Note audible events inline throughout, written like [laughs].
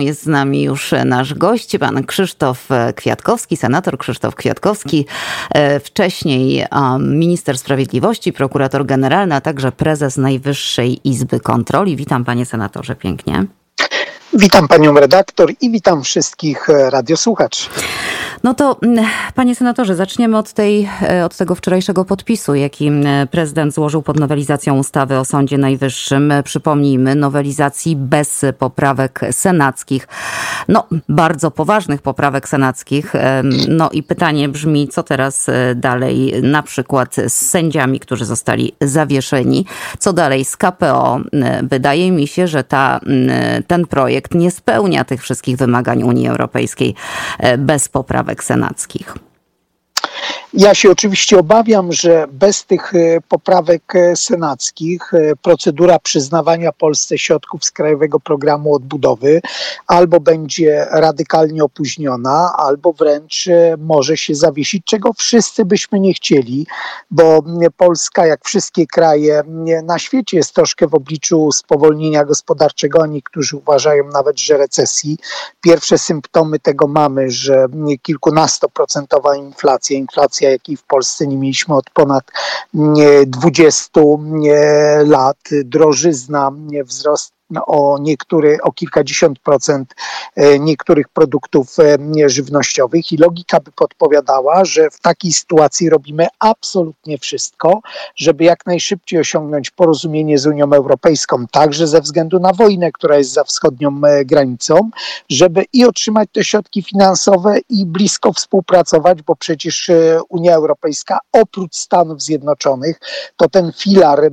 Jest z nami już nasz gość, pan Krzysztof Kwiatkowski, senator Krzysztof Kwiatkowski, e, wcześniej minister sprawiedliwości, prokurator generalny, a także prezes Najwyższej Izby Kontroli. Witam panie senatorze pięknie. Witam panią redaktor i witam wszystkich e, radiosłuchaczy. No to, mm, panie senatorze, zaczniemy od, tej, e, od tego wczorajszego podpisu, jaki mm, prezydent złożył pod nowelizacją ustawy o Sądzie Najwyższym. Przypomnijmy, nowelizacji bez poprawek senackich. No, bardzo poważnych poprawek senackich. No i pytanie brzmi, co teraz e, dalej, na przykład z sędziami, którzy zostali zawieszeni? Co dalej z KPO? Wydaje mi się, że ta, ten projekt nie spełnia tych wszystkich wymagań Unii Europejskiej e, bez poprawek senackich. Ja się oczywiście obawiam, że bez tych e, poprawek e, senackich e, procedura przyznawania Polsce środków z Krajowego Programu Odbudowy albo będzie radykalnie opóźniona, albo wręcz może się zawiesić, czego wszyscy byśmy nie chcieli, bo Polska, jak wszystkie kraje na świecie, jest troszkę w obliczu spowolnienia gospodarczego, niektórzy uważają nawet, że recesji. Pierwsze symptomy tego mamy, że kilkunastoprocentowa inflacja, inflacja jakiej w Polsce nie mieliśmy od ponad 20 lat. Drożyzna, wzrost no, o niektóre, o kilkadziesiąt procent e, niektórych produktów e, żywnościowych i logika by podpowiadała, że w takiej sytuacji robimy absolutnie wszystko, żeby jak najszybciej osiągnąć porozumienie z Unią Europejską, także ze względu na wojnę, która jest za wschodnią e, granicą, żeby i otrzymać te środki finansowe i blisko współpracować, bo przecież Unia Europejska oprócz Stanów Zjednoczonych to ten filar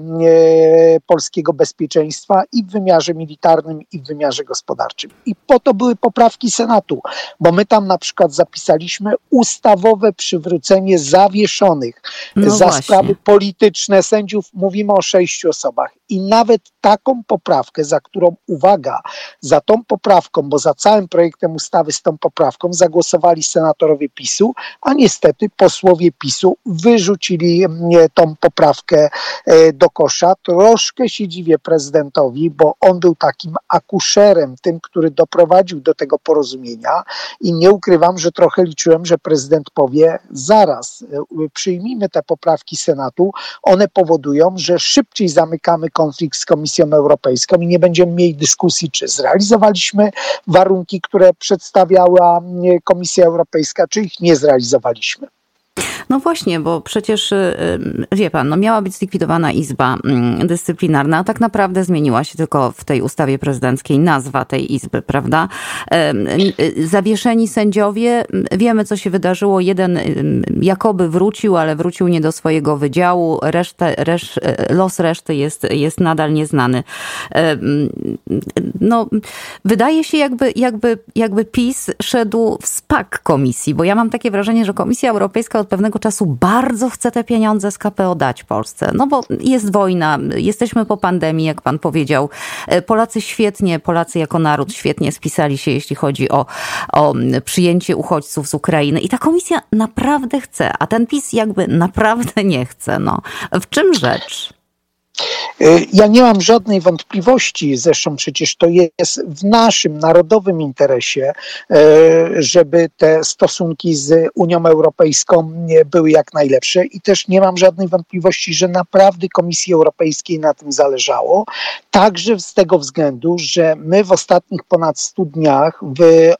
polskiego bezpieczeństwa i w wymiarze wymiarze militarnym i w wymiarze gospodarczym. I po to były poprawki Senatu, bo my tam na przykład zapisaliśmy ustawowe przywrócenie zawieszonych no za właśnie. sprawy polityczne sędziów. Mówimy o sześciu osobach. I nawet taką poprawkę, za którą, uwaga, za tą poprawką, bo za całym projektem ustawy z tą poprawką zagłosowali senatorowie PiSu, a niestety posłowie PiSu wyrzucili mm, tą poprawkę e, do kosza. Troszkę się dziwię prezydentowi, bo on był takim akuszerem, tym, który doprowadził do tego porozumienia i nie ukrywam, że trochę liczyłem, że prezydent powie zaraz, e, przyjmijmy te poprawki Senatu, one powodują, że szybciej zamykamy konflikt z Komisją Europejską i nie będziemy mieli dyskusji, czy zrealizowaliśmy warunki, które przedstawiała Komisja Europejska, czy ich nie zrealizowaliśmy. No właśnie, bo przecież y, y, wie pan, no miała być zlikwidowana Izba mm, Dyscyplinarna, a tak naprawdę zmieniła się tylko w tej ustawie prezydenckiej nazwa tej Izby, prawda? Y, zawieszeni sędziowie, wiemy co się wydarzyło. Jeden jakoby wrócił, ale wrócił nie do swojego wydziału. Resztę, resz, los reszty jest, jest nadal nieznany. No, wydaje się jakby, jakby, jakby PiS szedł w spak komisji, bo ja mam takie wrażenie, że Komisja Europejska od pewnego czasu bardzo chce te pieniądze z KPO dać Polsce. No bo jest wojna, jesteśmy po pandemii, jak pan powiedział. E, Polacy świetnie, Polacy jako naród świetnie spisali się, jeśli chodzi o, o przyjęcie uchodźców z Ukrainy. I ta komisja naprawdę chce, a ten PiS jakby naprawdę [laughs] nie chce. No. W czym rzecz? E, ja nie mam żadnej wątpliwości, zresztą przecież to jest w naszym narodowym interesie, e, żeby te stosunki z Unią Europejską były jak najlepsze i też nie mam żadnej wątpliwości, że naprawdę Komisji Europejskiej na tym zależało. Także z tego względu, że my w ostatnich ponad 100 dniach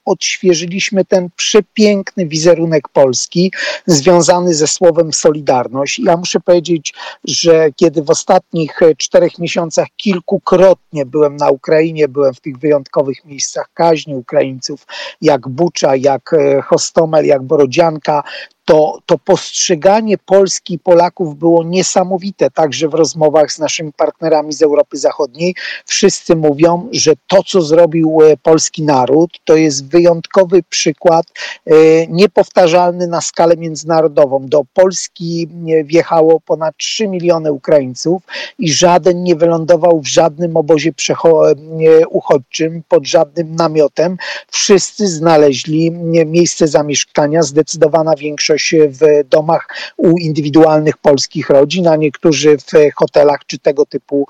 odświeżyliśmy ten przepiękny wizerunek Polski związany ze słowem Solidarność. Ja muszę powiedzieć, że kiedy w ostatnich czterech miesiącach kilkukrotnie byłem na Ukrainie, byłem w tych wyjątkowych miejscach kaźni Ukraińców, jak Bucza, jak e, Hostomel, jak Borodzianka to, to postrzeganie Polski i Polaków było niesamowite, także w rozmowach z naszymi partnerami z Europy Zachodniej. Wszyscy mówią, że to, co zrobił e, polski naród, to jest wyjątkowy przykład, e, niepowtarzalny na skalę międzynarodową. Do Polski wjechało ponad 3 miliony Ukraińców i żaden nie wylądował w żadnym obozie uchodźczym, pod żadnym namiotem. Wszyscy znaleźli miejsce zamieszkania, zdecydowana większość większość w domach u indywidualnych polskich rodzin, a niektórzy w hotelach czy tego typu,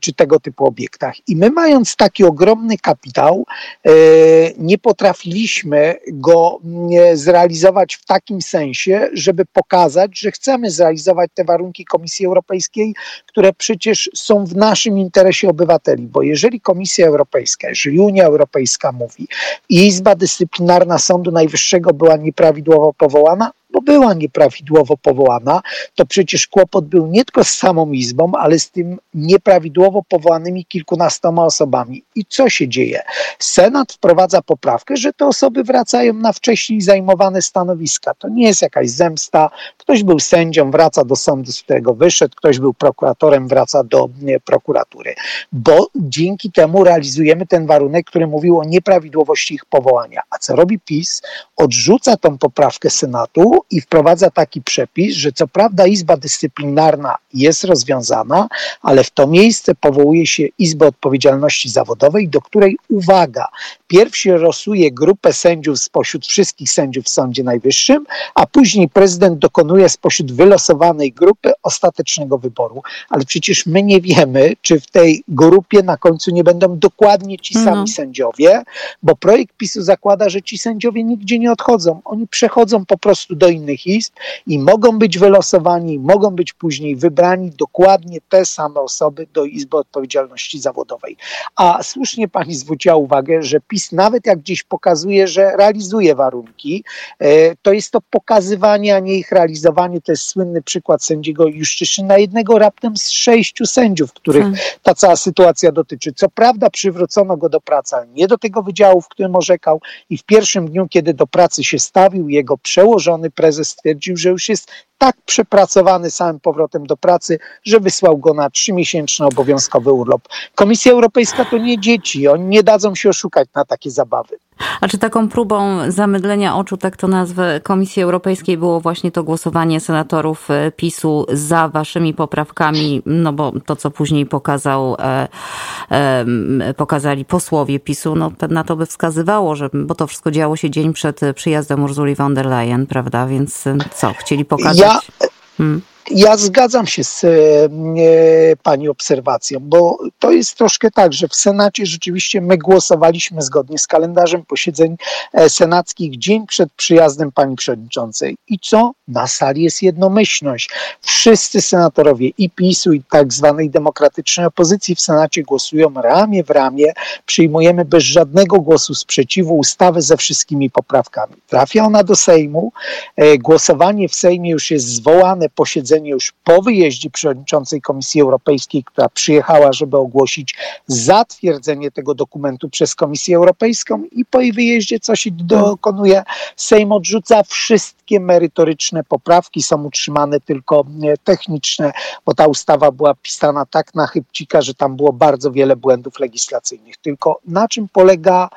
czy tego typu obiektach. I my mając taki ogromny kapitał, e, nie potrafiliśmy go zrealizować w takim sensie, żeby pokazać, że chcemy zrealizować te warunki Komisji Europejskiej, które przecież są w naszym interesie obywateli, bo jeżeli Komisja Europejska, jeżeli Unia Europejska mówi Izba Dyscyplinarna Sądu Najwyższego była nieprawidłowo powołana, bo była nieprawidłowo powołana, to przecież kłopot był nie tylko z samą Izbą, ale z tym nieprawidłowo powołanymi kilkunastoma osobami. I co się dzieje? Senat wprowadza poprawkę, że te osoby wracają na wcześniej zajmowane stanowiska. To nie jest jakaś zemsta. Ktoś był sędzią, wraca do sądu, z którego wyszedł, ktoś był prokuratorem, wraca do nie, prokuratury. Bo dzięki temu realizujemy ten warunek, który mówił o nieprawidłowości ich powołania. A co robi PiS? Odrzuca tą poprawkę Senatu i wprowadza taki przepis, że co prawda Izba Dyscyplinarna jest rozwiązana, ale w to miejsce powołuje się Izbę Odpowiedzialności Zawodowej, do której, uwaga, pierwszy rosuje grupę sędziów spośród wszystkich sędziów w Sądzie Najwyższym, a później prezydent dokonuje spośród wylosowanej grupy ostatecznego wyboru. Ale przecież my nie wiemy, czy w tej grupie na końcu nie będą dokładnie ci sami no. sędziowie, bo projekt PiSu zakłada, że ci sędziowie nigdzie nie odchodzą. Oni przechodzą po prostu do innych izb i mogą być wylosowani, mogą być później wybrani dokładnie te same osoby do Izby Odpowiedzialności Zawodowej. A słusznie pani zwróciła uwagę, że PiS nawet jak gdzieś pokazuje, że realizuje warunki, e, to jest to pokazywanie, a nie ich realizowanie. To jest słynny przykład sędziego Juszczyszyna, jednego raptem z sześciu sędziów, których hmm. ta cała sytuacja dotyczy. Co prawda przywrócono go do pracy, ale nie do tego wydziału, w którym orzekał i w pierwszym dniu, kiedy do pracy się stawił, jego przełożony prezes stwierdził, że już jest tak przepracowany samym powrotem do pracy, że wysłał go na trzymiesięczny obowiązkowy urlop. Komisja Europejska to nie dzieci, oni nie dadzą się oszukać na takie zabawy. A czy taką próbą zamydlenia oczu, tak to nazwę, Komisji Europejskiej było właśnie to głosowanie senatorów e, PiSu za waszymi poprawkami, no bo to, co później pokazał, e, e, pokazali posłowie PiSu, no na to by wskazywało, że, bo to wszystko działo się dzień przed przyjazdem Ursuli von der Leyen, prawda? Więc co, chcieli pokazać... Ja... Hmm. Ja zgadzam się z e, Pani obserwacją, bo to jest troszkę tak, że w Senacie rzeczywiście my głosowaliśmy zgodnie z kalendarzem posiedzeń e, senackich dzień przed przyjazdem Pani Przewodniczącej. I co? Na sali jest jednomyślność. Wszyscy senatorowie i PiSu, i tak zwanej demokratycznej opozycji w Senacie głosują ramię w ramię. Przyjmujemy bez żadnego głosu sprzeciwu ustawę ze wszystkimi poprawkami. Trafia ona do Sejmu. E, głosowanie w Sejmie już jest zwołane posiedzenie już po wyjeździe przewodniczącej Komisji Europejskiej, która przyjechała, żeby ogłosić zatwierdzenie tego dokumentu przez Komisję Europejską i po jej wyjeździe co się dokonuje? Sejm odrzuca wszystkie merytoryczne poprawki, są utrzymane tylko techniczne, bo ta ustawa była pisana tak na chybcika, że tam było bardzo wiele błędów legislacyjnych. Tylko na czym polega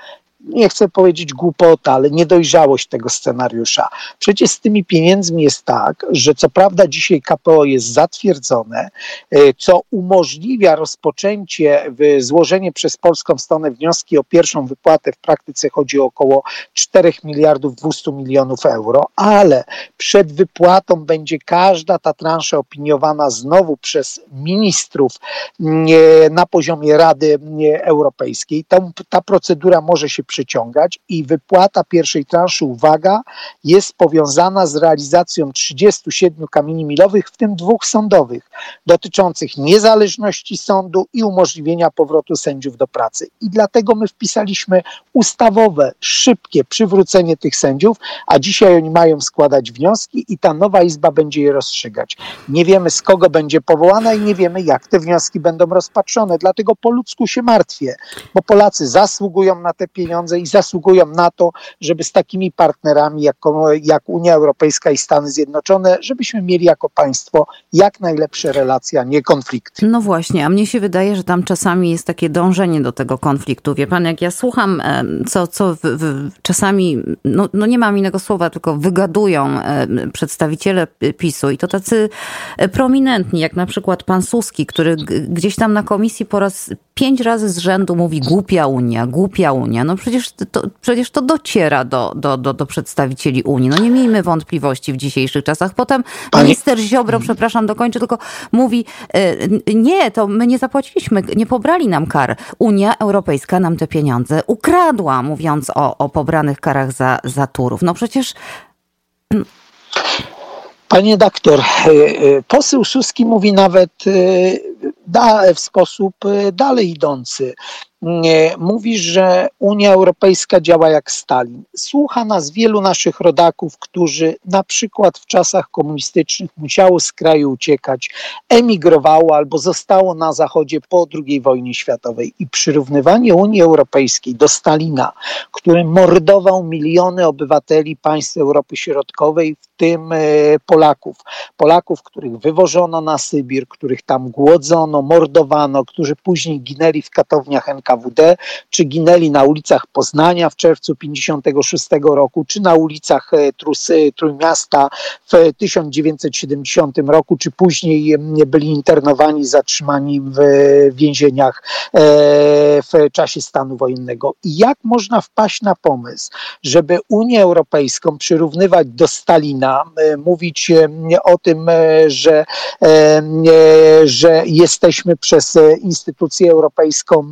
nie chcę powiedzieć głupota, ale niedojrzałość tego scenariusza. Przecież z tymi pieniędzmi jest tak, że co prawda dzisiaj KPO jest zatwierdzone, e, co umożliwia rozpoczęcie, złożenie przez polską stronę wnioski o pierwszą wypłatę. W praktyce chodzi o około 4 miliardów 200 milionów euro, ale przed wypłatą będzie każda ta transza opiniowana znowu przez ministrów e, na poziomie Rady Europejskiej. Ta, ta procedura może się przyciągać i wypłata pierwszej transzy, uwaga, jest powiązana z realizacją 37 kamieni milowych, w tym dwóch sądowych, dotyczących niezależności sądu i umożliwienia powrotu sędziów do pracy. I dlatego my wpisaliśmy ustawowe, szybkie przywrócenie tych sędziów, a dzisiaj oni mają składać wnioski i ta nowa izba będzie je rozstrzygać. Nie wiemy z kogo będzie powołana i nie wiemy jak te wnioski będą rozpatrzone. Dlatego po ludzku się martwię, bo Polacy zasługują na te pieniądze, pieniądze i zasługują na to, żeby z takimi partnerami jak, jak Unia Europejska i Stany Zjednoczone, żebyśmy mieli jako państwo jak najlepsze relacje, a nie konflikty. No właśnie, a mnie się wydaje, że tam czasami jest takie dążenie do tego konfliktu. Wie pan, jak ja słucham, co, co w, w, czasami, no, no nie mam innego słowa, tylko wygadują przedstawiciele PiSu i to tacy prominentni, jak na przykład pan Suski, który gdzieś tam na komisji po raz pięć razy z rzędu mówi głupia Unia, głupia Unia. No przecież to, przecież to dociera do, do, do, do przedstawicieli Unii. No nie miejmy wątpliwości w dzisiejszych czasach. Potem minister Ziobro, przepraszam, dokończę, tylko mówi, e, nie, to my nie zapłaciliśmy, nie pobrali nam kar. Unia Europejska nam te pieniądze ukradła, mówiąc o, o pobranych karach za, za Turów. No przecież... Panie doktor, e, e, poseł Suski mówi nawet da, w sposób dalej idący mówi, że Unia Europejska działa jak Stalin. Słucha nas wielu naszych rodaków, którzy na przykład w czasach komunistycznych musiało z kraju uciekać, emigrowało albo zostało na Zachodzie po II wojnie światowej. I przyrównywanie Unii Europejskiej do Stalina, który mordował miliony obywateli państw Europy Środkowej, w tym e, Polaków. Polaków, których wywożono na Sybir, których tam głodzono, mordowano, którzy później ginęli w katowniach NKWD NKWD, czy ginęli na ulicach Poznania w czerwcu 56 roku, czy na ulicach e, Trus, e, Trójmiasta w 1970 roku, czy później byli internowani, zatrzymani w więzieniach e, w czasie stanu wojennego. I jak można wpaść na pomysł, żeby Unię Europejską przyrównywać do Stalina, mówić o tym, że, że jesteśmy przez instytucję europejską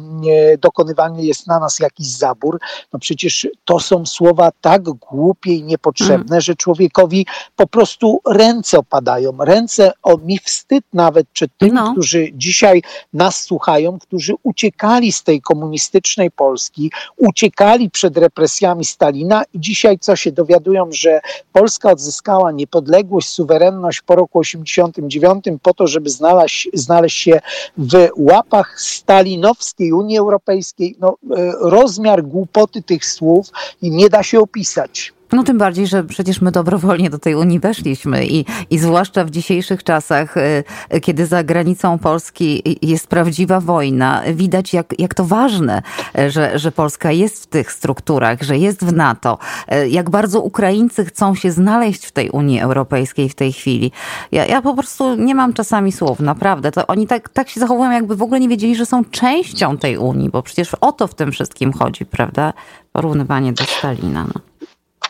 dokonywany jest na nas jakiś zabór, no przecież to są słowa tak głupie i niepotrzebne, mm. że człowiekowi po prostu ręce opadają. Ręce, o mi wstyd nawet przed tymi, no. którzy dzisiaj nas słuchają, którzy uciekali z tej komunistycznej Polski, uciekali przed represjami Stalina i dzisiaj co się dowiadują, że Polska odzyskała niepodległość, suwerenność po roku 89 po to, żeby znaleźć, znaleźć się w łapach stalinowskiej Unii Europejskiej, Europejskiej, no, e, rozmiar głupoty tych słów nie da się opisać. No tym bardziej, że przecież my dobrowolnie do tej Unii weszliśmy i, i zwłaszcza w dzisiejszych czasach, y, kiedy za granicą Polski jest prawdziwa wojna, widać jak, jak to ważne, że, że Polska jest w tych strukturach, że jest w NATO, y, jak bardzo Ukraińcy chcą się znaleźć w tej Unii Europejskiej w tej chwili. Ja, ja po prostu nie mam czasami słów, naprawdę. To oni tak, tak się zachowują, jakby w ogóle nie wiedzieli, że są częścią tej Unii, bo przecież o to w tym wszystkim chodzi, prawda? Porównywanie do Stalina. No.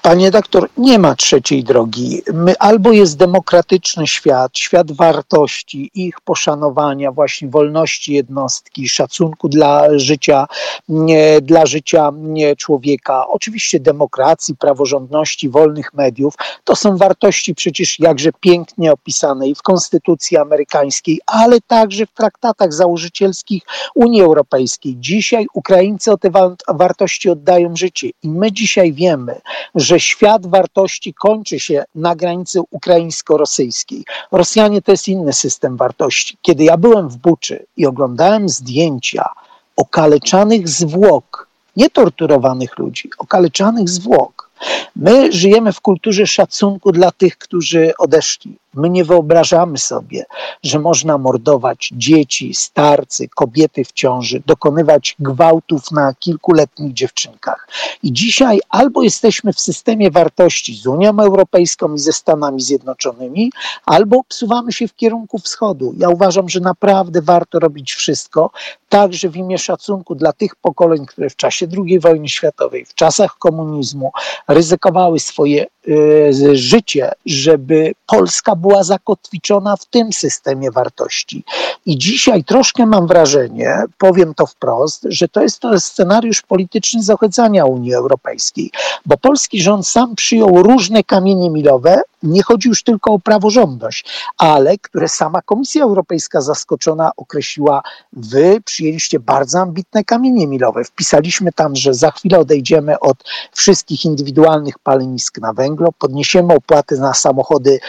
Panie doktor, nie ma trzeciej drogi. My, albo jest demokratyczny świat, świat wartości, ich poszanowania, właśnie wolności jednostki, szacunku dla życia, nie, dla życia nie, człowieka, oczywiście demokracji, praworządności, wolnych mediów. To są wartości przecież jakże pięknie opisane i w Konstytucji Amerykańskiej, ale także w traktatach założycielskich Unii Europejskiej. Dzisiaj Ukraińcy o te wartości oddają życie i my dzisiaj wiemy, że że świat wartości kończy się na granicy ukraińsko-rosyjskiej. Rosjanie to jest inny system wartości. Kiedy ja byłem w Buczy i oglądałem zdjęcia okaleczanych zwłok, nie torturowanych ludzi, okaleczanych zwłok, My żyjemy w kulturze szacunku dla tych, którzy odeszli. My nie wyobrażamy sobie, że można mordować dzieci, starcy, kobiety w ciąży, dokonywać gwałtów na kilkuletnich dziewczynkach. I dzisiaj albo jesteśmy w systemie wartości z Unią Europejską i ze Stanami Zjednoczonymi, albo psuwamy się w kierunku wschodu. Ja uważam, że naprawdę warto robić wszystko, także w imię szacunku dla tych pokoleń, które w czasie II wojny światowej, w czasach komunizmu ryzykowały swoje y, życie, żeby Polska była zakotwiczona w tym systemie wartości. I dzisiaj troszkę mam wrażenie, powiem to wprost, że to jest to scenariusz polityczny zohydzania Unii Europejskiej, bo polski rząd sam przyjął różne kamienie milowe, nie chodzi już tylko o praworządność, ale które sama Komisja Europejska zaskoczona określiła, wy przyjęliście bardzo ambitne kamienie milowe. Wpisaliśmy tam, że za chwilę odejdziemy od wszystkich indywidualnych palenisk na węglo, podniesiemy opłaty na samochody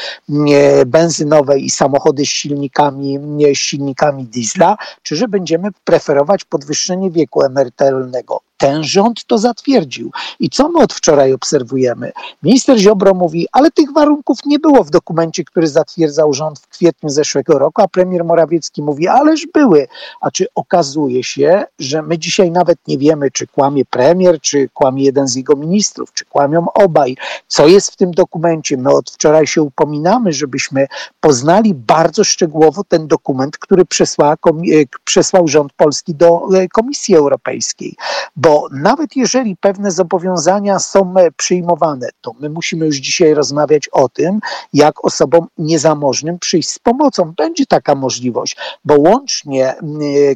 benzynowe i samochody z silnikami, z silnikami diesla, czy że będziemy preferować podwyższenie wieku emerytalnego. Ten rząd to zatwierdził. I co my od wczoraj obserwujemy? Minister Ziobro mówi, ale tych warunków nie było w dokumencie, który zatwierdzał rząd w kwietniu zeszłego roku, a premier Morawiecki mówi, ależ były. A czy okazuje się, że my dzisiaj nawet nie wiemy, czy kłamie premier, czy kłamie jeden z jego ministrów, czy kłamią obaj, co jest w tym dokumencie. My od wczoraj się upominamy, żebyśmy poznali bardzo szczegółowo ten dokument, który przesłała, e, przesłał rząd polski do e, Komisji Europejskiej. Bo nawet jeżeli pewne zobowiązania są e, przyjmowane, to my musimy już dzisiaj rozmawiać o tym, jak osobom niezamożnym przyjść z pomocą. Będzie taka możliwość, bo łącznie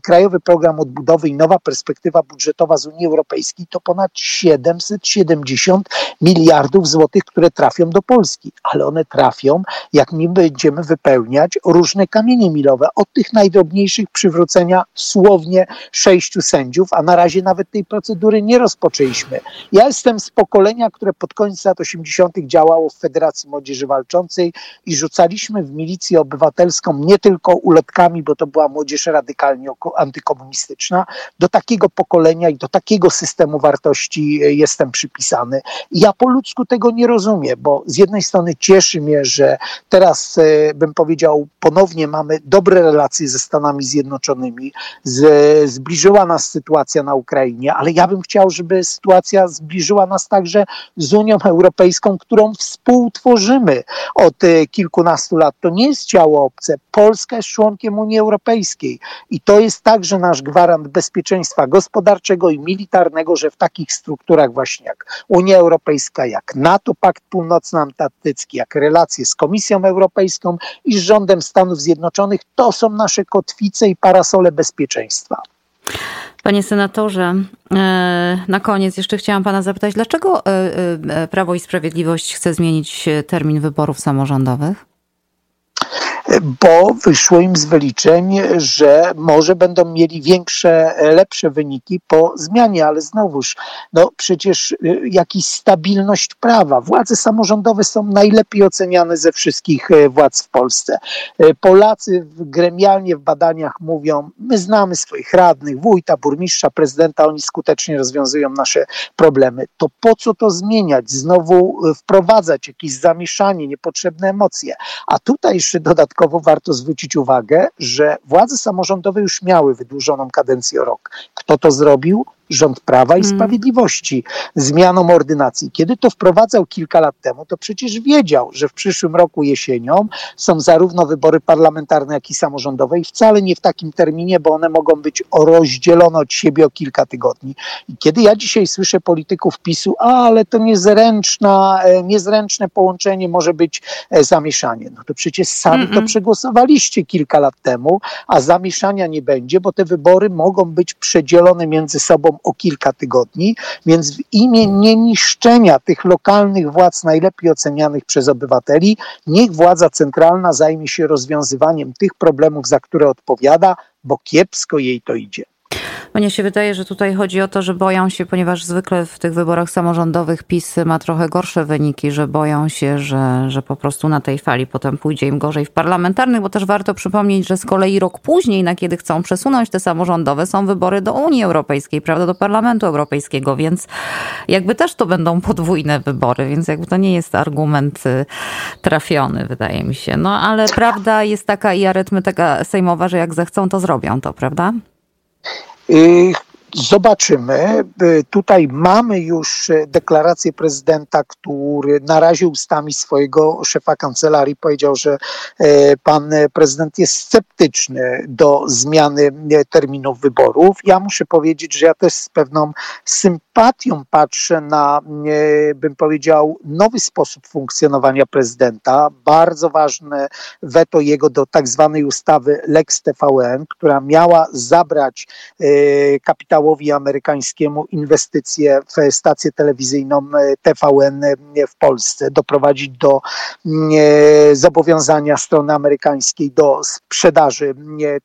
Krajowy Program Odbudowy i nowa perspektywa budżetowa z Unii Europejskiej to ponad 770 miliardów złotych, które trafią do Polski, ale one trafią, jak my będziemy wypełniać różne kamienie milowe, od tych najdrobniejszych przywrócenia słownie sześciu sędziów, a na razie nawet tej procedury nie rozpoczęliśmy. Ja jestem z pokolenia, które pod koniec lat 80. działało w Federacji Młodzieży Walczącej i rzucaliśmy w milicję obywatelską nie tylko ulotkami, bo to była młodzież radykalnie antykomunistyczna, do takiego pokolenia i do takiego systemu wartości e, jestem przypisany. Ja po ludzku tego nie rozumiem, bo z jednej strony cieszy mnie, że teraz e, bym powiedział, ponownie mamy dobre relacje ze Stanami Zjednoczonymi, z, zbliżyła nas sytuacja na Ukrainie, ale ja bym chciał, żeby sytuacja zbliżyła nas także z Unią Europejską, którą współtworzymy od e, kilkunastu lat. To nie jest ciało obce. Polska jest członkiem Unii Europejskiej i to jest także nasz gwarant bezpieczeństwa gospodarczego i militarnego, że w takich strukturach właśnie jak Unia Europejska, jak NATO, Pakt Północnoatlantycki, jak relacje z Komisją Europejską i z rządem Stanów Zjednoczonych, to są nasze kotwice i parasole bezpieczeństwa. Panie senatorze, e, na koniec jeszcze chciałam pana zapytać, dlaczego e, e, Prawo i Sprawiedliwość chce zmienić termin wyborów samorządowych? Bo wyszło im z wyliczeń, że może będą mieli większe, lepsze wyniki po zmianie, ale znowuż, no przecież y, jakiś stabilność prawa. Władze samorządowe są najlepiej oceniane ze wszystkich y, władz w Polsce. Y, Polacy gremialnie w badaniach mówią, my znamy swoich radnych, wójta, burmistrza, prezydenta, oni skutecznie rozwiązują nasze problemy. To po co to zmieniać? Znowu wprowadzać jakieś zamieszanie, niepotrzebne emocje. A tutaj jeszcze dodatkowo Dodatkowo warto zwrócić uwagę, że władze samorządowe już miały wydłużoną kadencję o rok. Kto to zrobił? Rząd Prawa i hmm. Sprawiedliwości zmianą ordynacji. Kiedy to wprowadzał kilka lat temu, to przecież wiedział, że w przyszłym roku jesienią są zarówno wybory parlamentarne, jak i samorządowe i wcale nie w takim terminie, bo one mogą być rozdzielone od siebie o kilka tygodni. I kiedy ja dzisiaj słyszę polityków PiSu, a, ale to niezręczna, e, niezręczne połączenie może być e, zamieszanie. No to przecież sami mm -mm. to przegłosowaliście kilka lat temu, a zamieszania nie będzie, bo te wybory mogą być przedzielone między sobą o kilka tygodni, więc w imię nieniszczenia tych lokalnych władz najlepiej ocenianych przez obywateli, niech władza centralna zajmie się rozwiązywaniem tych problemów, za które odpowiada, bo kiepsko jej to idzie. Mnie się wydaje, że tutaj chodzi o to, że boją się, ponieważ zwykle w tych wyborach samorządowych PiS ma trochę gorsze wyniki, że boją się, że, że po prostu na tej fali potem pójdzie im gorzej w parlamentarnych, bo też warto przypomnieć, że z kolei rok później, na kiedy chcą przesunąć te samorządowe, są wybory do Unii Europejskiej, prawda, do Parlamentu Europejskiego, więc jakby też to będą podwójne wybory, więc jakby to nie jest argument y, trafiony, wydaje mi się. No ale prawda jest taka i arytmetyka sejmowa, że jak zechcą, to zrobią to, prawda? Y, zobaczymy. Y, tutaj mamy już deklarację prezydenta, który na razie ustami swojego szefa kancelarii powiedział, że y, pan prezydent jest sceptyczny do zmiany terminów wyborów. Ja muszę powiedzieć, że ja też z pewną sympatią patrzę na, bym powiedział, nowy sposób funkcjonowania prezydenta. Bardzo ważne weto jego do tak zwanej ustawy Lex TVN, która miała zabrać kapitałowi amerykańskiemu inwestycje w stację telewizyjną TVN w Polsce, doprowadzić do zobowiązania strony amerykańskiej do sprzedaży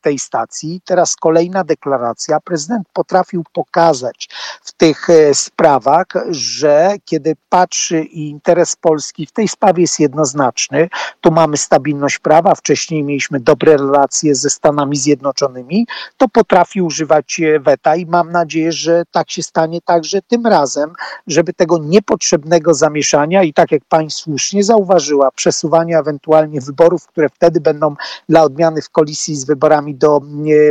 tej stacji. Teraz kolejna deklaracja. Prezydent potrafił pokazać w tych sprawach, że kiedy patrzy i interes Polski w tej sprawie jest jednoznaczny, tu mamy stabilność prawa, wcześniej mieliśmy dobre relacje ze Stanami Zjednoczonymi, to potrafi używać weta i mam nadzieję, że tak się stanie także tym razem, żeby tego niepotrzebnego zamieszania i tak jak pani słusznie zauważyła, przesuwania ewentualnie wyborów, które wtedy będą dla odmiany w koalicji z wyborami do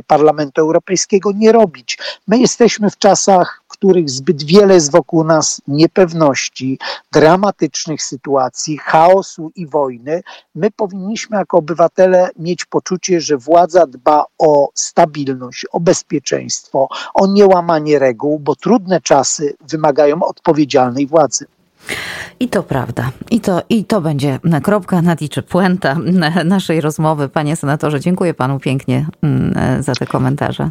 Parlamentu Europejskiego nie robić. My jesteśmy w czasach, których zbyt wiele jest wokół nas niepewności, dramatycznych sytuacji, chaosu i wojny. My powinniśmy jako obywatele mieć poczucie, że władza dba o stabilność, o bezpieczeństwo, o niełamanie reguł, bo trudne czasy wymagają odpowiedzialnej władzy. I to prawda. I to, I to będzie kropka nad i czy puenta naszej rozmowy. Panie senatorze, dziękuję panu pięknie mm, za te komentarze.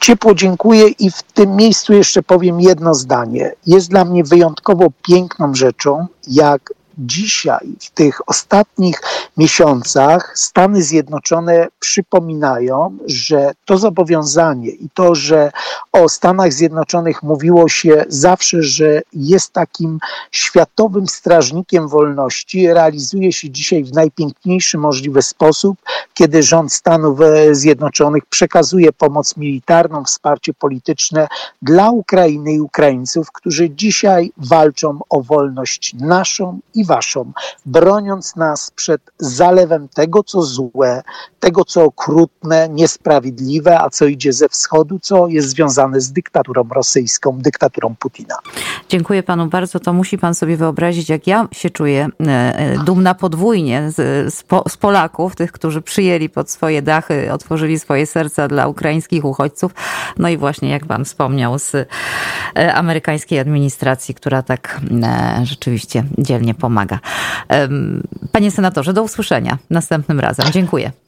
Ciepło dziękuję i w tym miejscu jeszcze powiem jedno zdanie. Jest dla mnie wyjątkowo piękną rzeczą, jak dzisiaj, w tych ostatnich miesiącach, Stany Zjednoczone przypominają, że to zobowiązanie i to, że o Stanach Zjednoczonych mówiło się zawsze, że jest takim światowym strażnikiem wolności, realizuje się dzisiaj w najpiękniejszy możliwy sposób, kiedy rząd Stanów Zjednoczonych przekazuje pomoc militarną, wsparcie polityczne dla Ukrainy i Ukraińców, którzy dzisiaj walczą o wolność naszą i waszą, broniąc nas przed zalewem tego, co złe, tego, co okrutne, niesprawiedliwe, a co idzie ze wschodu, co jest związane z dyktaturą rosyjską, dyktaturą Putina. Dziękuję panu bardzo. To musi pan sobie wyobrazić, jak ja się czuję e, e, dumna podwójnie z, z Polaków, tych, którzy przyjęli pod swoje dachy, otworzyli swoje serca dla ukraińskich uchodźców. No i właśnie, jak pan wspomniał, z e, amerykańskiej administracji, która tak rzeczywiście dzielnie pomaga. Panie senatorze, do usłyszenia następnym razem. Dziękuję.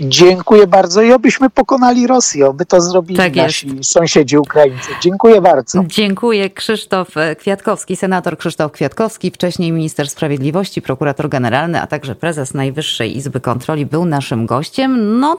Dziękuję bardzo i obyśmy pokonali Rosję, oby to zrobili tak nasi sąsiedzi Ukraińcy. Dziękuję bardzo. Dziękuję. Krzysztof Kwiatkowski, senator Krzysztof Kwiatkowski, wcześniej minister sprawiedliwości, prokurator generalny, a także prezes Najwyższej Izby Kontroli był naszym gościem. No